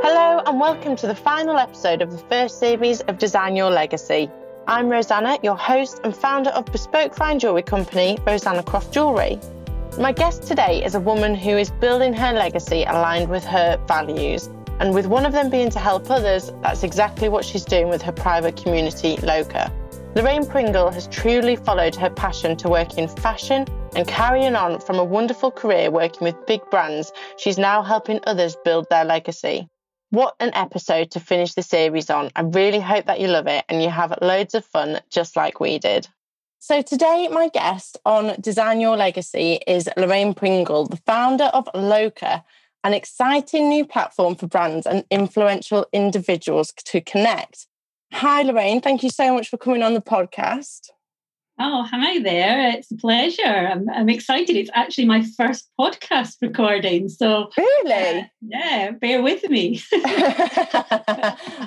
Hello, and welcome to the final episode of the first series of Design Your Legacy. I'm Rosanna, your host and founder of bespoke fine jewellery company, Rosanna Croft Jewellery. My guest today is a woman who is building her legacy aligned with her values. And with one of them being to help others, that's exactly what she's doing with her private community, Loca. Lorraine Pringle has truly followed her passion to work in fashion and carrying on from a wonderful career working with big brands, she's now helping others build their legacy. What an episode to finish the series on. I really hope that you love it and you have loads of fun just like we did. So, today, my guest on Design Your Legacy is Lorraine Pringle, the founder of Loca, an exciting new platform for brands and influential individuals to connect. Hi, Lorraine. Thank you so much for coming on the podcast. Oh, hi there. It's a pleasure. I'm, I'm excited. It's actually my first podcast recording. So, really? Uh, yeah, bear with me.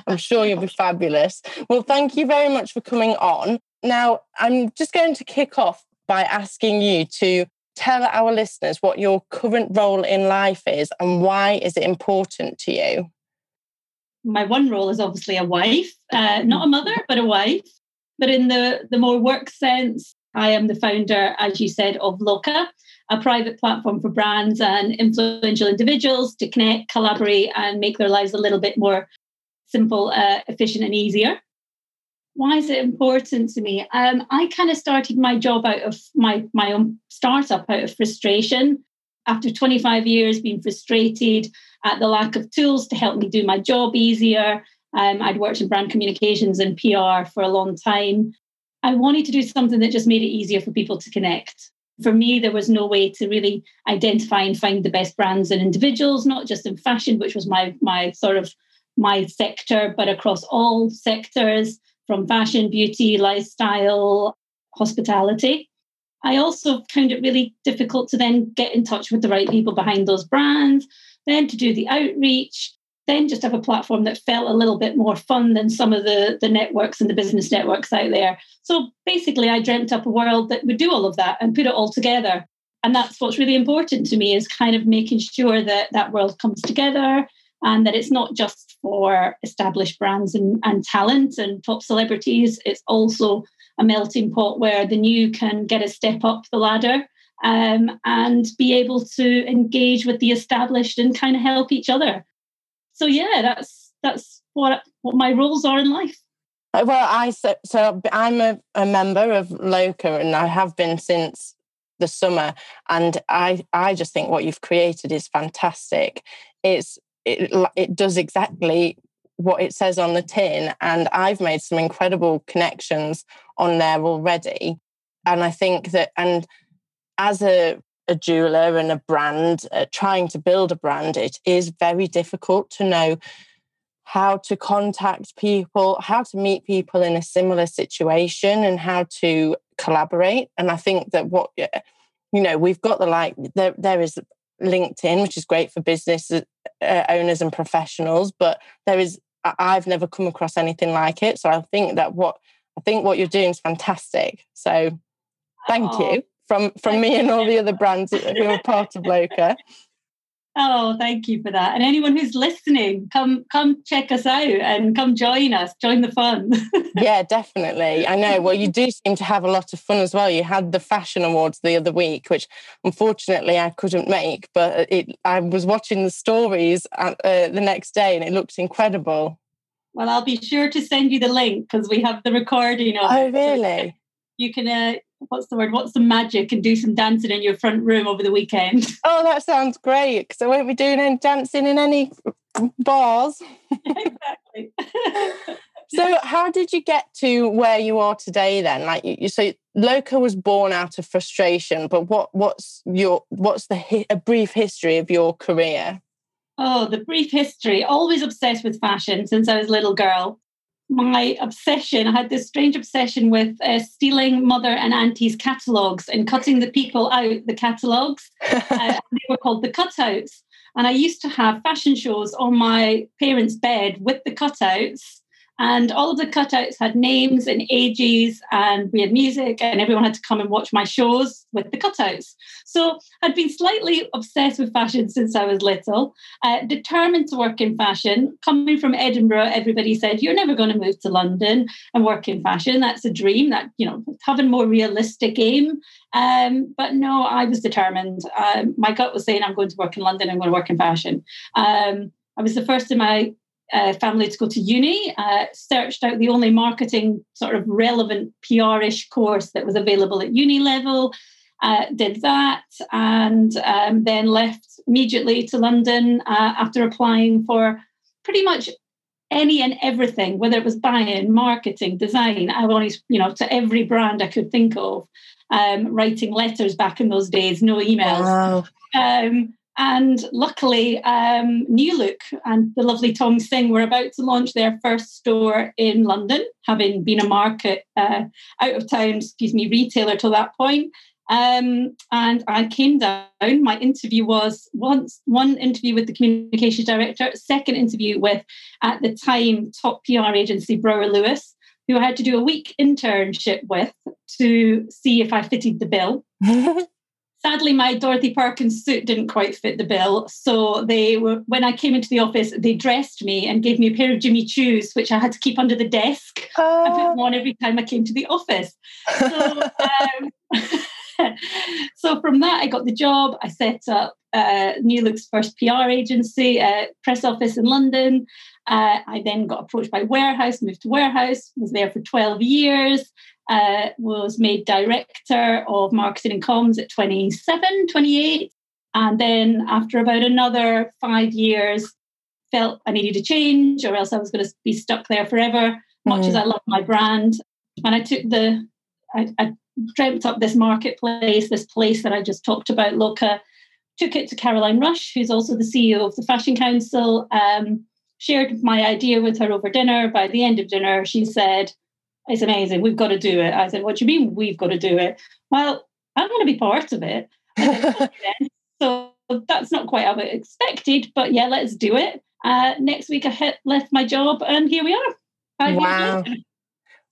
I'm sure you'll be fabulous. Well, thank you very much for coming on. Now, I'm just going to kick off by asking you to tell our listeners what your current role in life is and why is it important to you? My one role is obviously a wife, uh, not a mother, but a wife. But in the, the more work sense, I am the founder, as you said, of Loca, a private platform for brands and influential individuals to connect, collaborate, and make their lives a little bit more simple, uh, efficient, and easier. Why is it important to me? Um, I kind of started my job out of my, my own startup out of frustration. After 25 years being frustrated at the lack of tools to help me do my job easier, um, I'd worked in brand communications and PR for a long time. I wanted to do something that just made it easier for people to connect. For me, there was no way to really identify and find the best brands and individuals, not just in fashion, which was my my sort of my sector, but across all sectors from fashion, beauty, lifestyle, hospitality. I also found it really difficult to then get in touch with the right people behind those brands, then to do the outreach, then just have a platform that felt a little bit more fun than some of the, the networks and the business networks out there. So basically, I dreamt up a world that would do all of that and put it all together. And that's what's really important to me is kind of making sure that that world comes together and that it's not just for established brands and, and talent and top celebrities. It's also a melting pot where the new can get a step up the ladder um, and be able to engage with the established and kind of help each other so yeah, that's that's what what my roles are in life. Uh, well, I so, so I'm a, a member of Loca, and I have been since the summer. And I I just think what you've created is fantastic. It's it it does exactly what it says on the tin, and I've made some incredible connections on there already. And I think that and as a a jeweler and a brand, uh, trying to build a brand, it is very difficult to know how to contact people, how to meet people in a similar situation, and how to collaborate. And I think that what you know, we've got the like there. There is LinkedIn, which is great for business uh, owners and professionals, but there is I've never come across anything like it. So I think that what I think what you're doing is fantastic. So thank oh. you from from me and all the other brands who are part of Loca. Oh, thank you for that. And anyone who's listening, come come check us out and come join us, join the fun. yeah, definitely. I know. Well, you do seem to have a lot of fun as well. You had the fashion awards the other week, which unfortunately I couldn't make, but it I was watching the stories at, uh, the next day and it looked incredible. Well, I'll be sure to send you the link because we have the recording of oh, it. Oh, really? you can uh, what's the word? What's the magic and do some dancing in your front room over the weekend? Oh, that sounds great because I won't be doing any dancing in any bars. exactly. so, how did you get to where you are today? Then, like you, so, Loca was born out of frustration. But what what's your what's the a brief history of your career? Oh, the brief history. Always obsessed with fashion since I was a little girl my obsession. I had this strange obsession with uh, stealing mother and auntie's catalogues and cutting the people out the catalogues. uh, they were called the cutouts. And I used to have fashion shows on my parents' bed with the cutouts And all of the cutouts had names and ages, and we had music, and everyone had to come and watch my shows with the cutouts. So I'd been slightly obsessed with fashion since I was little, uh, determined to work in fashion. Coming from Edinburgh, everybody said, You're never going to move to London and work in fashion. That's a dream, that, you know, having more realistic aim. Um, but no, I was determined. Um, my gut was saying, I'm going to work in London, I'm going to work in fashion. Um, I was the first in my uh, family to go to uni, uh, searched out the only marketing sort of relevant PR-ish course that was available at uni level, uh, did that, and um, then left immediately to London uh, after applying for pretty much any and everything, whether it was buying, marketing, design. I wanted, you know, to every brand I could think of, um, writing letters back in those days, no emails. Wow. Um, and luckily, um, New Look and the lovely Tom Singh were about to launch their first store in London, having been a market uh, out of town, excuse me, retailer till that point. Um, and I came down. My interview was once one interview with the communications director, second interview with, at the time, top PR agency Brower Lewis, who I had to do a week internship with to see if I fitted the bill. sadly my dorothy perkins suit didn't quite fit the bill. So they were when i came into the office they dressed me and gave me a pair of jimmy choos which i had to keep under the desk. Oh. i put them on every time i came to the office. So, um, so from that i got the job. I set up uh, new look's first pr agency uh, press office in london. Uh, i then got approached by warehouse moved to warehouse was there for 12 years uh, was made director of marketing and comms at 27, 28. And then after about another five years, felt I needed a change or else I was going to be stuck there forever, much mm. as I love my brand. And I took the, I, I dreamt up this marketplace, this place that I just talked about, Loca, took it to Caroline Rush, who's also the CEO of the Fashion Council, um, shared my idea with her over dinner. By the end of dinner, she said, it's amazing. We've got to do it. I said, What do you mean we've got to do it? Well, I'm going to be part of it. so that's not quite how I expected, but yeah, let's do it. Uh, next week, I hit, left my job, and here we are. Five wow.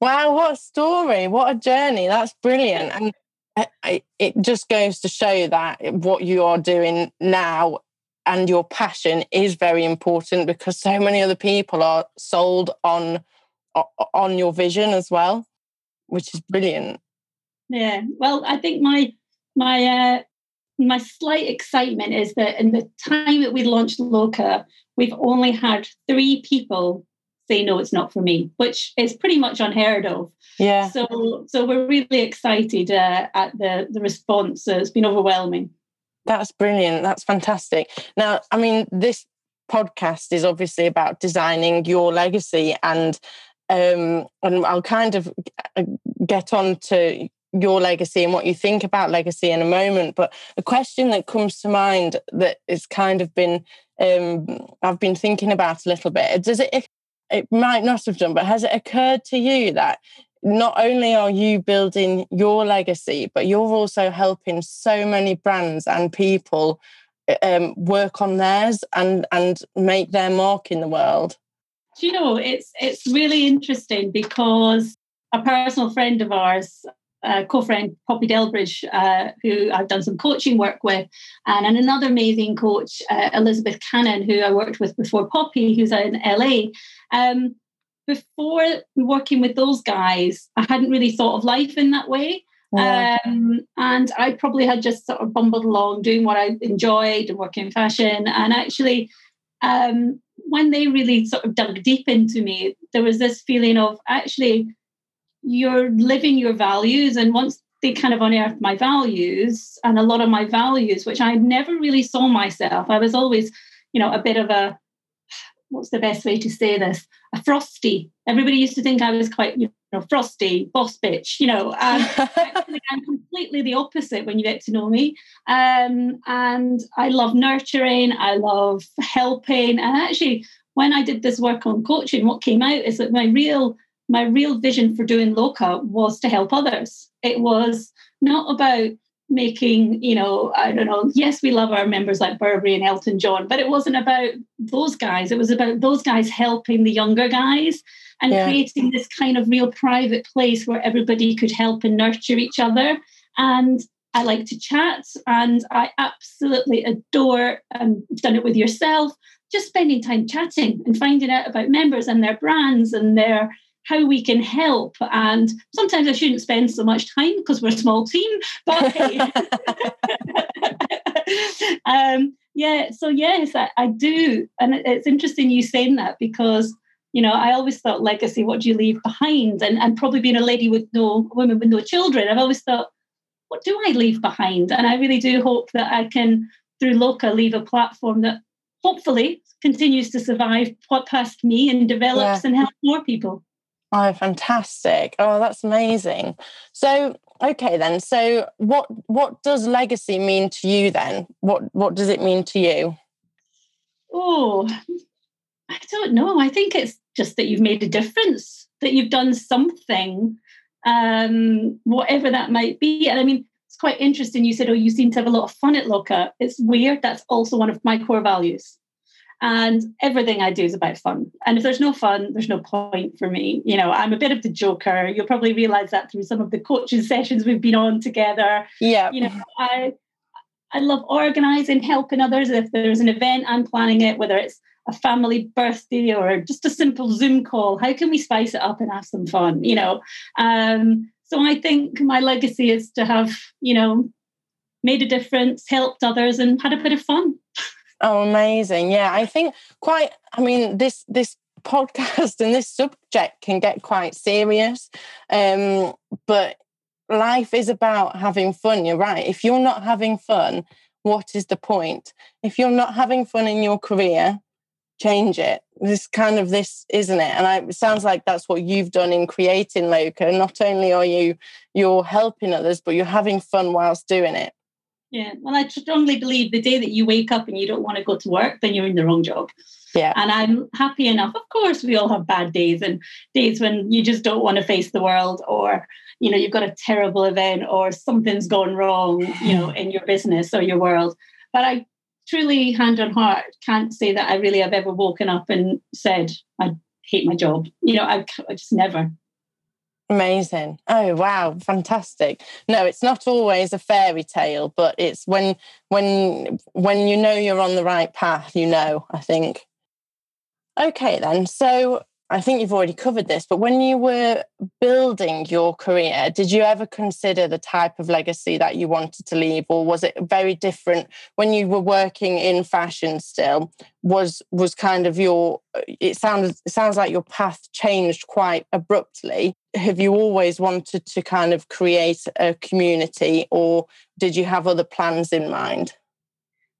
Wow, what a story. What a journey. That's brilliant. And it just goes to show that what you are doing now and your passion is very important because so many other people are sold on on your vision as well, which is brilliant. Yeah, well, I think my my uh, my slight excitement is that in the time that we launched Loca, we've only had three people say no, it's not for me, which is pretty much unheard of. Yeah. So so we're really excited uh, at the the response. So it's been overwhelming. That's brilliant. That's fantastic. Now, I mean, this podcast is obviously about designing your legacy and um, and I'll kind of uh, get on to your legacy and what you think about legacy in a moment. But a question that comes to mind that is kind of been um, I've been thinking about a little bit. Does it? It might not have done, but has it occurred to you that not only are you building your legacy, but you're also helping so many brands and people um, work on theirs and and make their mark in the world? Do you know, it's it's really interesting because a personal friend of ours, uh, co-friend Poppy Delbridge, uh, who I've done some coaching work with, and, another amazing coach, uh, Elizabeth Cannon, who I worked with before Poppy, who's in LA. Um, before working with those guys, I hadn't really thought of life in that way. Yeah. Um, and I probably had just sort of bumbled along doing what I enjoyed and working in fashion. And actually, um, when they really sort of dug deep into me, there was this feeling of actually you're living your values. And once they kind of unearthed my values and a lot of my values, which I never really saw myself, I was always, you know, a bit of a what's the best way to say this? A frosty. Everybody used to think I was quite, you know, frosty, boss bitch, you know. And I'm completely the opposite when you get to know me. Um, and I love nurturing, I love helping. And actually, when I did this work on coaching, what came out is that my real my real vision for doing Loca was to help others. It was not about making, you know, I don't know, yes, we love our members like Burberry and Elton John, but it wasn't about those guys. It was about those guys helping the younger guys and yeah. creating this kind of real private place where everybody could help and nurture each other. And I like to chat and I absolutely adore and um, done it with yourself, just spending time chatting and finding out about members and their brands and their how we can help. And sometimes I shouldn't spend so much time because we're a small team, but um, yeah, so yes, I, I do. And it's interesting you saying that because you know, I always thought legacy, what do you leave behind? And and probably being a lady with no women with no children, I've always thought, what do I leave behind? And I really do hope that I can, through Loca, leave a platform that hopefully continues to survive what past me and develops yeah. and helps more people. Oh, fantastic. Oh, that's amazing. So, okay then. So what what does legacy mean to you then? What what does it mean to you? Oh, I don't know. I think it's just that you've made a difference, that you've done something, um, whatever that might be. And I mean, it's quite interesting. You said, oh, you seem to have a lot of fun at Loca. It's weird. That's also one of my core values. And everything I do is about fun. And if there's no fun, there's no point for me. You know, I'm a bit of the joker. You'll probably realize that through some of the coaching sessions we've been on together. Yeah. You know, I I love organizing, helping others. If there's an event, I'm planning it, whether it's a family birthday or just a simple Zoom call. How can we spice it up and have some fun? You know. Um, so I think my legacy is to have, you know, made a difference, helped others, and had a bit of fun. Oh, amazing. Yeah, I think quite, I mean, this, this podcast and this subject can get quite serious. Um, but life is about having fun. You're right. If you're not having fun, what is the point? If you're not having fun in your career, change it. This kind of this, isn't it? And I, it sounds like that's what you've done in creating Loca. Not only are you you're helping others, but you're having fun whilst doing it. Yeah, well, I strongly believe the day that you wake up and you don't want to go to work, then you're in the wrong job. Yeah. And I'm happy enough. Of course, we all have bad days and days when you just don't want to face the world or, you know, you've got a terrible event or something's gone wrong, you know, in your business or your world. But I truly, hand on heart, can't say that I really have ever woken up and said, I hate my job. You know, I, I just never. Amazing. Oh wow, fantastic. No, it's not always a fairy tale, but it's when when when you know you're on the right path, you know, I think. Okay then. So I think you've already covered this, but when you were building your career, did you ever consider the type of legacy that you wanted to leave, or was it very different when you were working in fashion? Still, was was kind of your. Uh, it sounds it sounds like your path changed quite abruptly. Have you always wanted to kind of create a community, or did you have other plans in mind?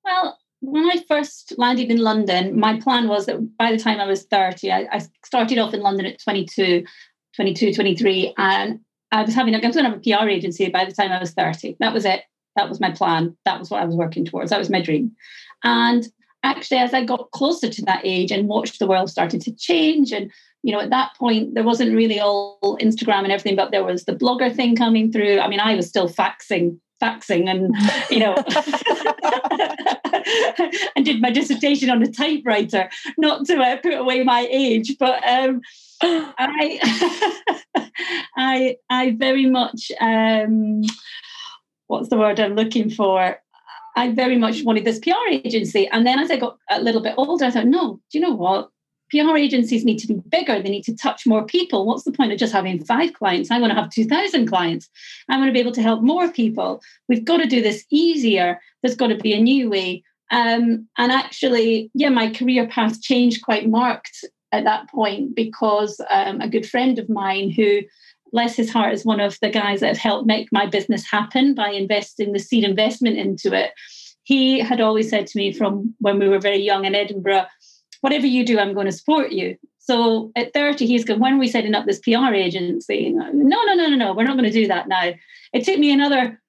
Well, when I first landed in London, my plan was that by the time I was 30, I, I started off in London at 22, 22, 23, and I was having, I was going to have a PR agency by the time I was 30. That was it. That was my plan. That was what I was working towards. That was my dream. And actually, as I got closer to that age and watched the world starting to change, and you know, at that point, there wasn't really all Instagram and everything, but there was the blogger thing coming through. I mean, I was still faxing faxing and you know and did my dissertation on a typewriter not to uh, put away my age but um, i i i very much um, what's the word i'm looking for? I very much wanted this pr agency and then as i got a little bit older i thought no do you know what PR agencies need to be bigger. They need to touch more people. What's the point of just having five clients? I want to have 2,000 clients. I want to be able to help more people. We've got to do this easier. There's got to be a new way. Um, and actually, yeah, my career path changed quite marked at that point because um, a good friend of mine who bless his heart is one of the guys that have helped make my business happen by investing the seed investment into it he had always said to me from when we were very young in edinburgh whatever you do, I'm going to support you. So at 30, he's going, when are we setting up this PR agency? No, no, no, no, no, we're not going to do that now. It took me another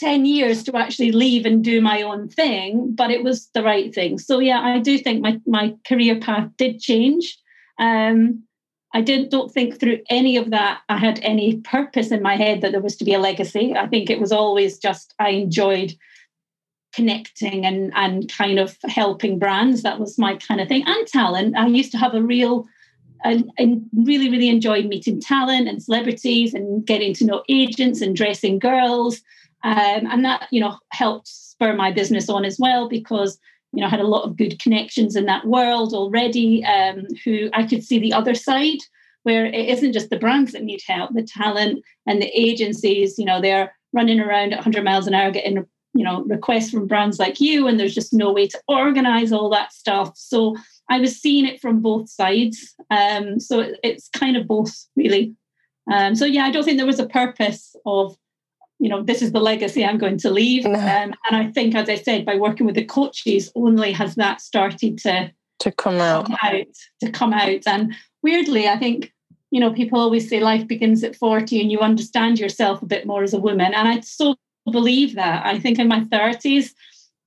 10 years to actually leave and do my own thing, but it was the right thing. So yeah, I do think my, my career path did change. Um, I didn't don't think through any of that. I had any purpose in my head that there was to be a legacy. I think it was always just I enjoyed connecting and and kind of helping brands. That was my kind of thing. And talent. I used to have a real I really, really enjoy meeting talent and celebrities and getting to know agents and dressing girls. Um, and that, you know, helped spur my business on as well because, you know, I had a lot of good connections in that world already um, who I could see the other side where it isn't just the brands that need help, the talent and the agencies, you know, they're running around at 100 miles an hour getting you know requests from brands like you and there's just no way to organize all that stuff so I was seeing it from both sides. Um, so it, it's kind of both, really. Um, so yeah, I don't think there was a purpose of, you know, this is the legacy I'm going to leave. No. Um, and I think, as I said, by working with the coaches, only has that started to to come out. come out, to come out. And weirdly, I think you know people always say life begins at 40 and you understand yourself a bit more as a woman and i so believe that. I think in my 30s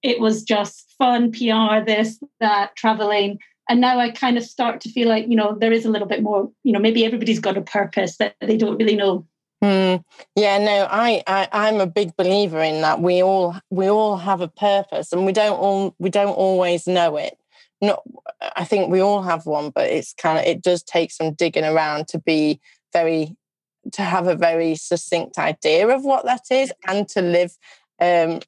it was just fun pr this that traveling. And now i kind of start to feel like you know there is a little bit more you know maybe everybody's got a purpose that they don't really know. Mm, yeah no I, I i'm a big believer in that. We all we all have a purpose and we don't all we don't always know it. Not i think we all have one but it's kind of it does take some digging around to be very to have a very succinct idea of what that is and to live um,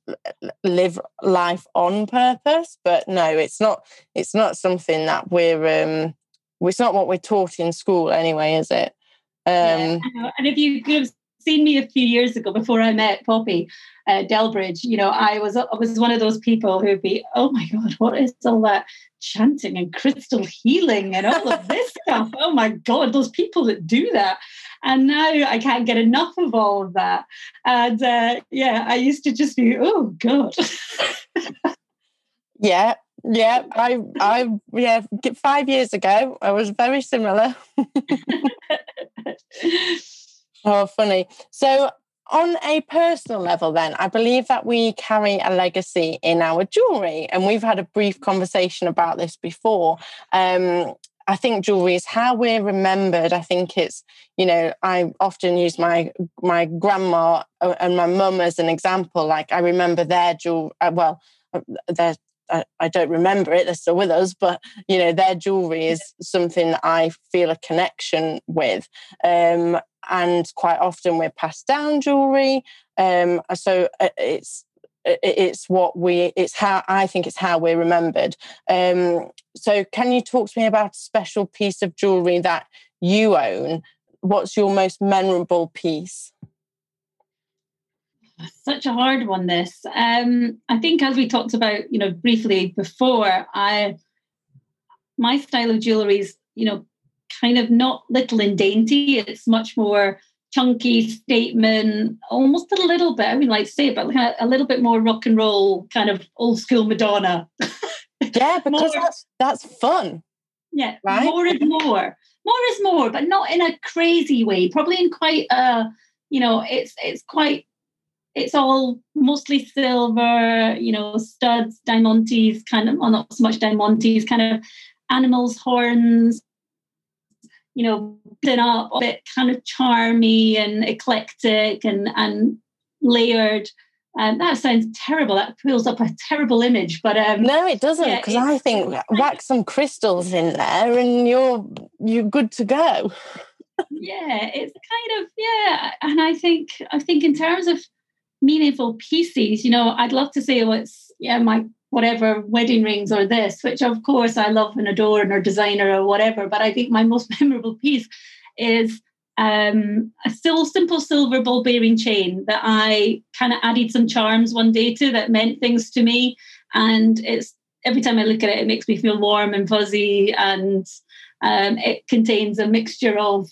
live life on purpose. But no, it's not. It's not something that we're. Um, it's not what we're taught in school anyway, is it? Um, yeah, and if you could have seen me a few years ago before I met Poppy uh, Delbridge, you know, I was I was one of those people who'd be, oh my god, what is all that chanting and crystal healing and all of this stuff? Oh my god, those people that do that. And now I can't get enough of all of that. And uh, yeah, I used to just be, oh God. yeah, yeah. I, I, yeah, five years ago, I was very similar. oh, funny. So, on a personal level, then, I believe that we carry a legacy in our jewelry. And we've had a brief conversation about this before. Um, I think jewelry is how we're remembered. I think it's, you know, I often use my my grandma uh, and my mum as an example. Like I remember their jewel. Uh, well, uh, their I, don't remember it. They're still with us, but you know, their jewelry is something that I feel a connection with. Um, and quite often we're passed down jewelry. Um, so it's it's what we it's how i think it's how we're remembered. Um so can you talk to me about a special piece of jewelry that you own? What's your most memorable piece? Such a hard one this. Um i think as we talked about you know briefly before i my style of jewelry is you know kind of not little and dainty. It's much more chunky statement, almost a little bit, I mean, like say but a little bit more rock and roll, kind of old school Madonna. yeah, because more, that's that's fun. Yeah, right? more is more. More is more, but not in a crazy way. Probably in quite a, you know, it's it's quite it's all mostly silver, you know, studs, diamantes, kind of, well, not so much diamantes, kind of animals' horns, you know, been up a bit kind of charmy and eclectic and and layered. And that sounds terrible. That pulls up a terrible image, but um, no, it doesn't. Because yeah, I think whack some crystals in there, and you're you're good to go. yeah, it's kind of yeah, and I think I think in terms of meaningful pieces, you know, I'd love to say, well, it's yeah, my whatever wedding rings or this, which of course I love and adore and are designer or whatever. But I think my most memorable piece is um, a still simple silver ball bearing chain that I kind of added some charms one day to that meant things to me. And it's every time I look at it, it makes me feel warm and fuzzy. And um, it contains a mixture of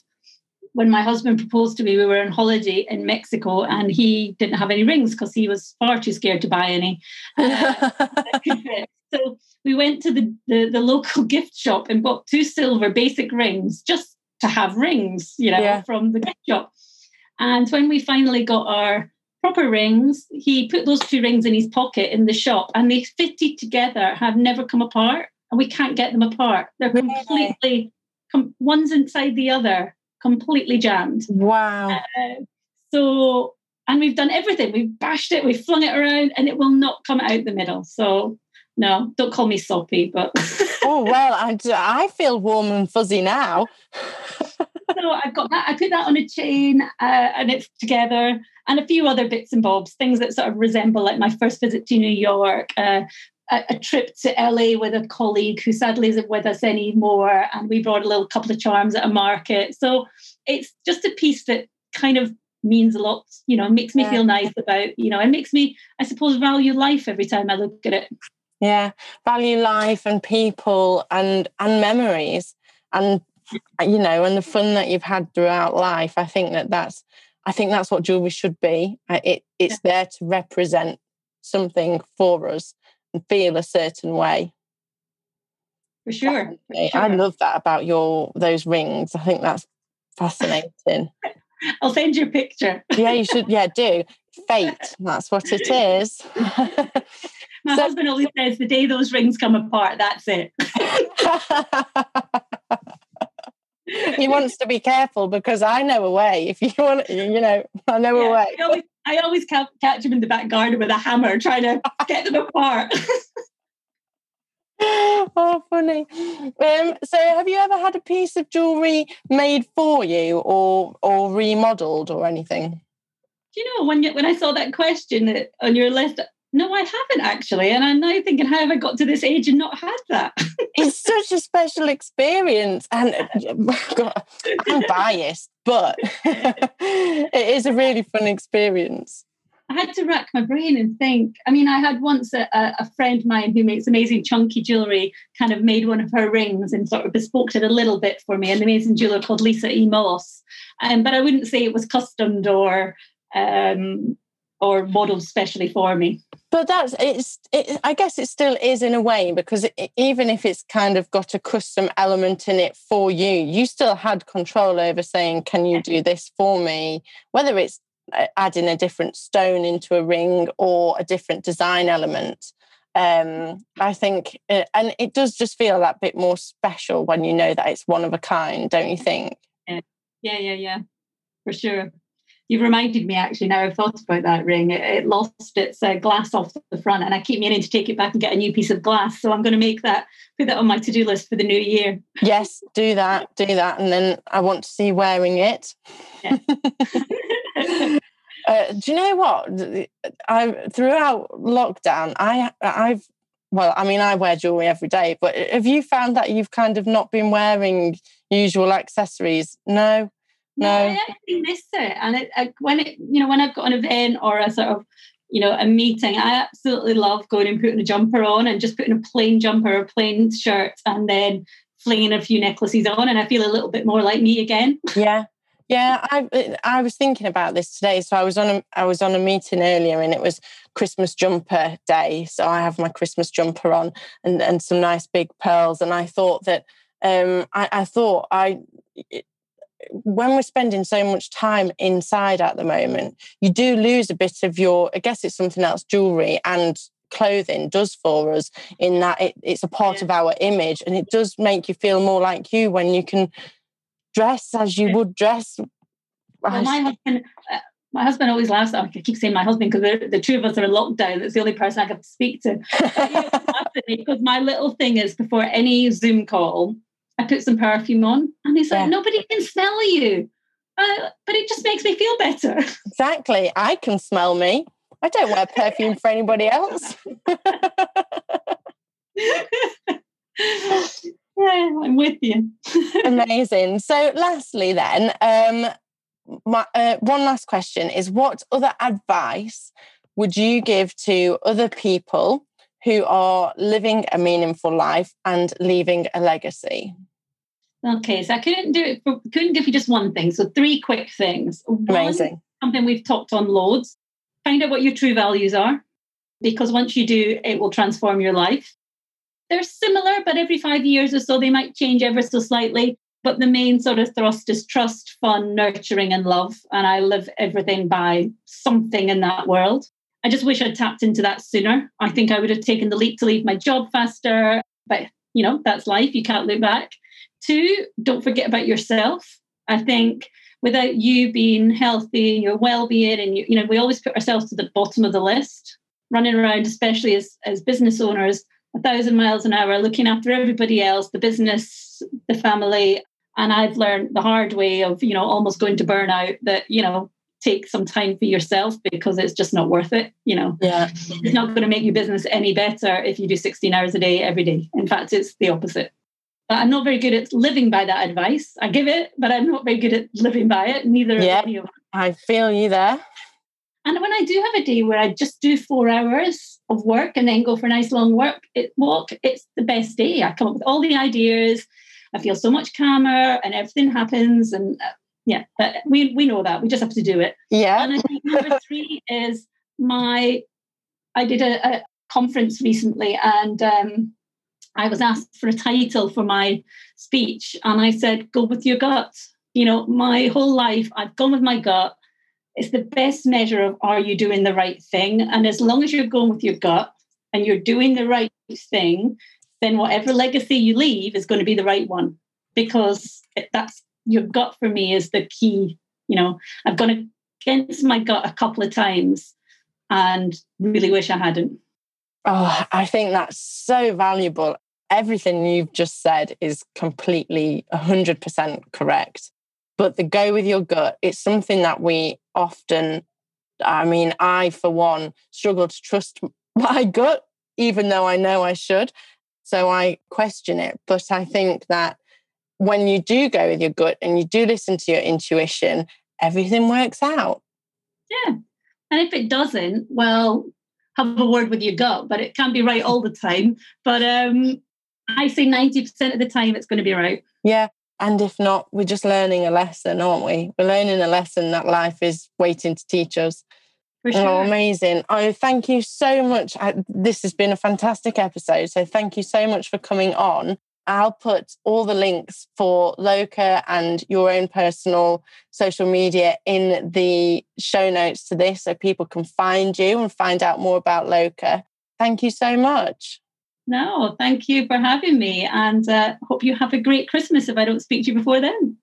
when my husband proposed to me, we were on holiday in Mexico and he didn't have any rings because he was far too scared to buy any. Uh, so we went to the, the, the, local gift shop and bought two silver basic rings just to have rings, you know, yeah. from the gift shop. And when we finally got our proper rings, he put those two rings in his pocket in the shop and they fitted together, have never come apart, and we can't get them apart. They're completely com- one's inside the other, completely jammed. Wow. Uh, so, and we've done everything. We've bashed it, we've flung it around, and it will not come out the middle. So, no, don't call me soppy, but. oh, well, I, I feel warm and fuzzy now. so I've got that. I put that on a chain uh, and it's together, and a few other bits and bobs, things that sort of resemble like my first visit to New York, uh, a, a, trip to LA with a colleague who sadly isn't with us anymore, and we brought a little couple of charms at a market. So it's just a piece that kind of means a lot. You know, makes me yeah. feel nice about. You know, it makes me, I suppose, value life every time I look at it. Yeah, value life and people and and memories and you know, and the fun that you've had throughout life. I think that that's, I think that's what jewelry should be. It it's yeah. there to represent something for us and feel a certain way. For sure. for sure. I love that about your those rings. I think that's fascinating. I'll send you a picture. yeah, you should. Yeah, do. Fate. That's what it is. My so, husband always says the day those rings come apart, that's it he wants to be careful because I know a way. If you want, you know, I know yeah, a way. I always, I always catch him in the back garden with a hammer trying to get them apart. oh, funny. Um, so, have you ever had a piece of jewelry made for you, or or remodeled, or anything? Do you know when you, when I saw that question on your list, no, I haven't actually. And I'm now thinking, how have I got to this age and not had that? it's such a special experience. And God, I'm biased, but it is a really fun experience. I had to rack my brain and think. I mean, I had once a, a friend of mine who makes amazing chunky jewelry kind of made one of her rings and sort of bespoke it a little bit for me, an amazing jeweler called Lisa E. Moss. Um, but I wouldn't say it was customed or um, or modeled specially for me but that's it's it, i guess it still is in a way because it, even if it's kind of got a custom element in it for you you still had control over saying can you do this for me? Whether it's uh, adding a different stone into a ring or a different design element um, i think uh, and it does just feel that bit more special when you know that it's one of a kind don't you think? Yeah. Yeah yeah, yeah. For sure You've reminded me actually now I've thought about that ring. It, it lost its uh, glass off the front and I keep meaning to take it back and get a new piece of glass. So I'm going to make that, put that on my to do list for the new year. Yes, do that, do that. And then I want to see wearing it. Yeah. uh, do you know what? I throughout lockdown, I I've well, I mean, I wear jewelry every day, but have you found that you've kind of not been wearing usual accessories? No. No, I actually miss it. And it, I, when it, you know, when I've got an event or a sort of, you know, a meeting, I absolutely love going and putting a jumper on and just putting a plain jumper or plain shirt and then flinging a few necklaces on, and I feel a little bit more like me again. Yeah, yeah, I I was thinking about this today. So I was on a I was on a meeting earlier, and it was Christmas jumper day. So I have my Christmas jumper on and and some nice big pearls, and I thought that um I, I thought I when we're spending so much time inside at the moment, you do lose a bit of your, I guess it's something else, jewelry and clothing does for us in that it, it's a part yeah. of our image and it does make you feel more like you when you can dress as you would dress. Well, my husband, uh, my husband always laughs. I keep saying my husband because the two of us are in lockdown. That's the only person I can speak to. because my little thing is before any Zoom call, I put some perfume on, and he's like, nobody can smell you. Uh, but it just makes me feel better. Exactly. I can smell me. I don't wear perfume for anybody else. yeah, I'm with you. Amazing. So, lastly, then, um, my, uh, one last question is what other advice would you give to other people who are living a meaningful life and leaving a legacy? Okay, so I couldn't do it. For, couldn't give you just one thing. So three quick things. Amazing. One, something we've talked on loads. Find out what your true values are, because once you do, it will transform your life. They're similar, but every five years or so they might change ever so slightly. But the main sort of thrust is trust, fun, nurturing, and love. And I live everything by something in that world. I just wish I'd tapped into that sooner. I think I would have taken the leap to leave my job faster, but you know, that's life. You can't look back Two, don't forget about yourself. I think without you being healthy and your well-being and you, you know we always put ourselves to the bottom of the list. Running around especially as, as business owners a thousand miles an hour looking after everybody else the business the family. And i've learned the hard way of you know almost going to burnout that you know take some time for yourself because it's just not worth it you know. Yeah. It's not going to make your business any better if you do 16 hours a day every day. In fact it's the opposite but I'm not very good at living by that advice. I give it, but I'm not very good at living by it. Neither yeah, any of us. I feel you there. And when I do have a day where I just do four hours of work and then go for a nice long work it, walk, it's the best day. I come up with all the ideas. I feel so much calmer, and everything happens. And uh, yeah, we we know that. We just have to do it. Yeah. And I think number three is my. I did a, a conference recently, and um, I was asked for a title for my speech, and I said, Go with your gut. You know, my whole life, I've gone with my gut. It's the best measure of are you doing the right thing? And as long as you're going with your gut and you're doing the right thing, then whatever legacy you leave is going to be the right one because that's your gut for me is the key. You know, I've gone against my gut a couple of times and really wish I hadn't. Oh, I think that's so valuable. Everything you've just said is completely 100% correct. But the go with your gut, it's something that we often, I mean, I, for one, struggle to trust my gut, even though I know I should. So I question it. But I think that when you do go with your gut and you do listen to your intuition, everything works out. Yeah. And if it doesn't, well, have a word with your gut, but it can't be right all the time. But um, I say 90% of the time it's going to be right. Yeah. And if not, we're just learning a lesson, aren't we? We're learning a lesson that life is waiting to teach us. For sure. Oh, amazing. Oh, thank you so much. I, this has been a fantastic episode. So thank you so much for coming on. I'll put all the links for Loca and your own personal social media in the show notes to this so people can find you and find out more about Loca. Thank you so much. No, thank you for having me and uh, hope you have a great Christmas if I don't speak to you before then.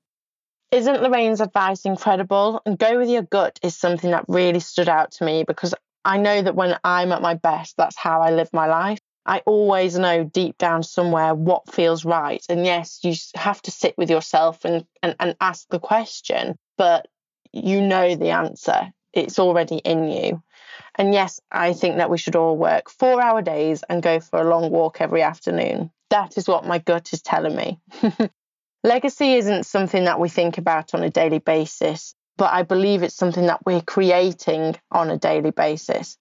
Isn't Lorraine's advice incredible? And go with your gut is something that really stood out to me because I know that when I'm at my best, that's how I live my life. I always know deep down somewhere what feels right. And yes, you have to sit with yourself and, and, and ask the question, but you know the answer. It's already in you. And yes, I think that we should all work four hour days and go for a long walk every afternoon. That is what my gut is telling me. Legacy isn't something that we think about on a daily basis, but I believe it's something that we're creating on a daily basis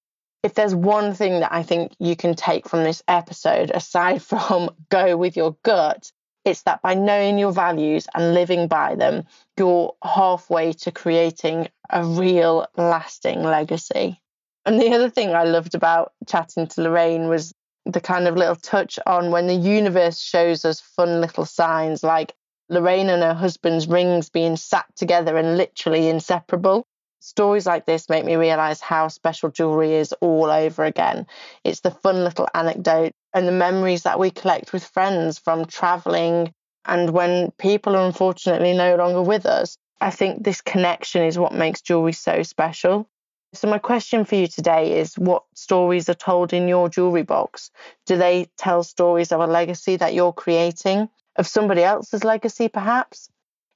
if there's one thing that I think you can take from this episode, aside from go with your gut, it's that by knowing your values and living by them, you're halfway to creating a real lasting legacy. And the other thing I loved about chatting to Lorraine was the kind of little touch on when the universe shows us fun little signs like Lorraine and her husband's rings being sat together and literally inseparable stories like this make me realize how special jewelry is all over again. It's the fun little anecdote and the memories that we collect with friends from traveling and when people are unfortunately no longer with us. I think this connection is what makes jewelry so special. So, my question for you today is what stories are told in your jewelry box? Do they tell stories of a legacy that you're creating, of somebody else's legacy, perhaps?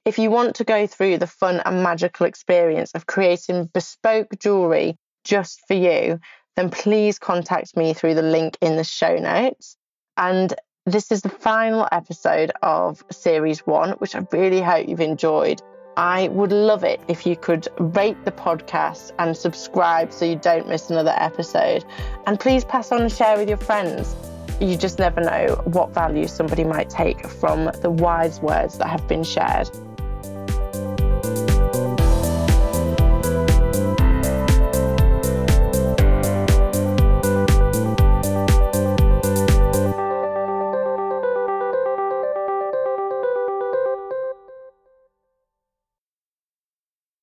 If you want to go through the fun and magical experience of creating bespoke jewelry just for you, then please contact me through the link in the show notes. And this is the final episode of series one, which I really hope you've enjoyed. I would love it if you could rate the podcast and subscribe so you don't miss another episode. And please pass on and share with your friends. You just never know what value somebody might take from the wise words that have been shared.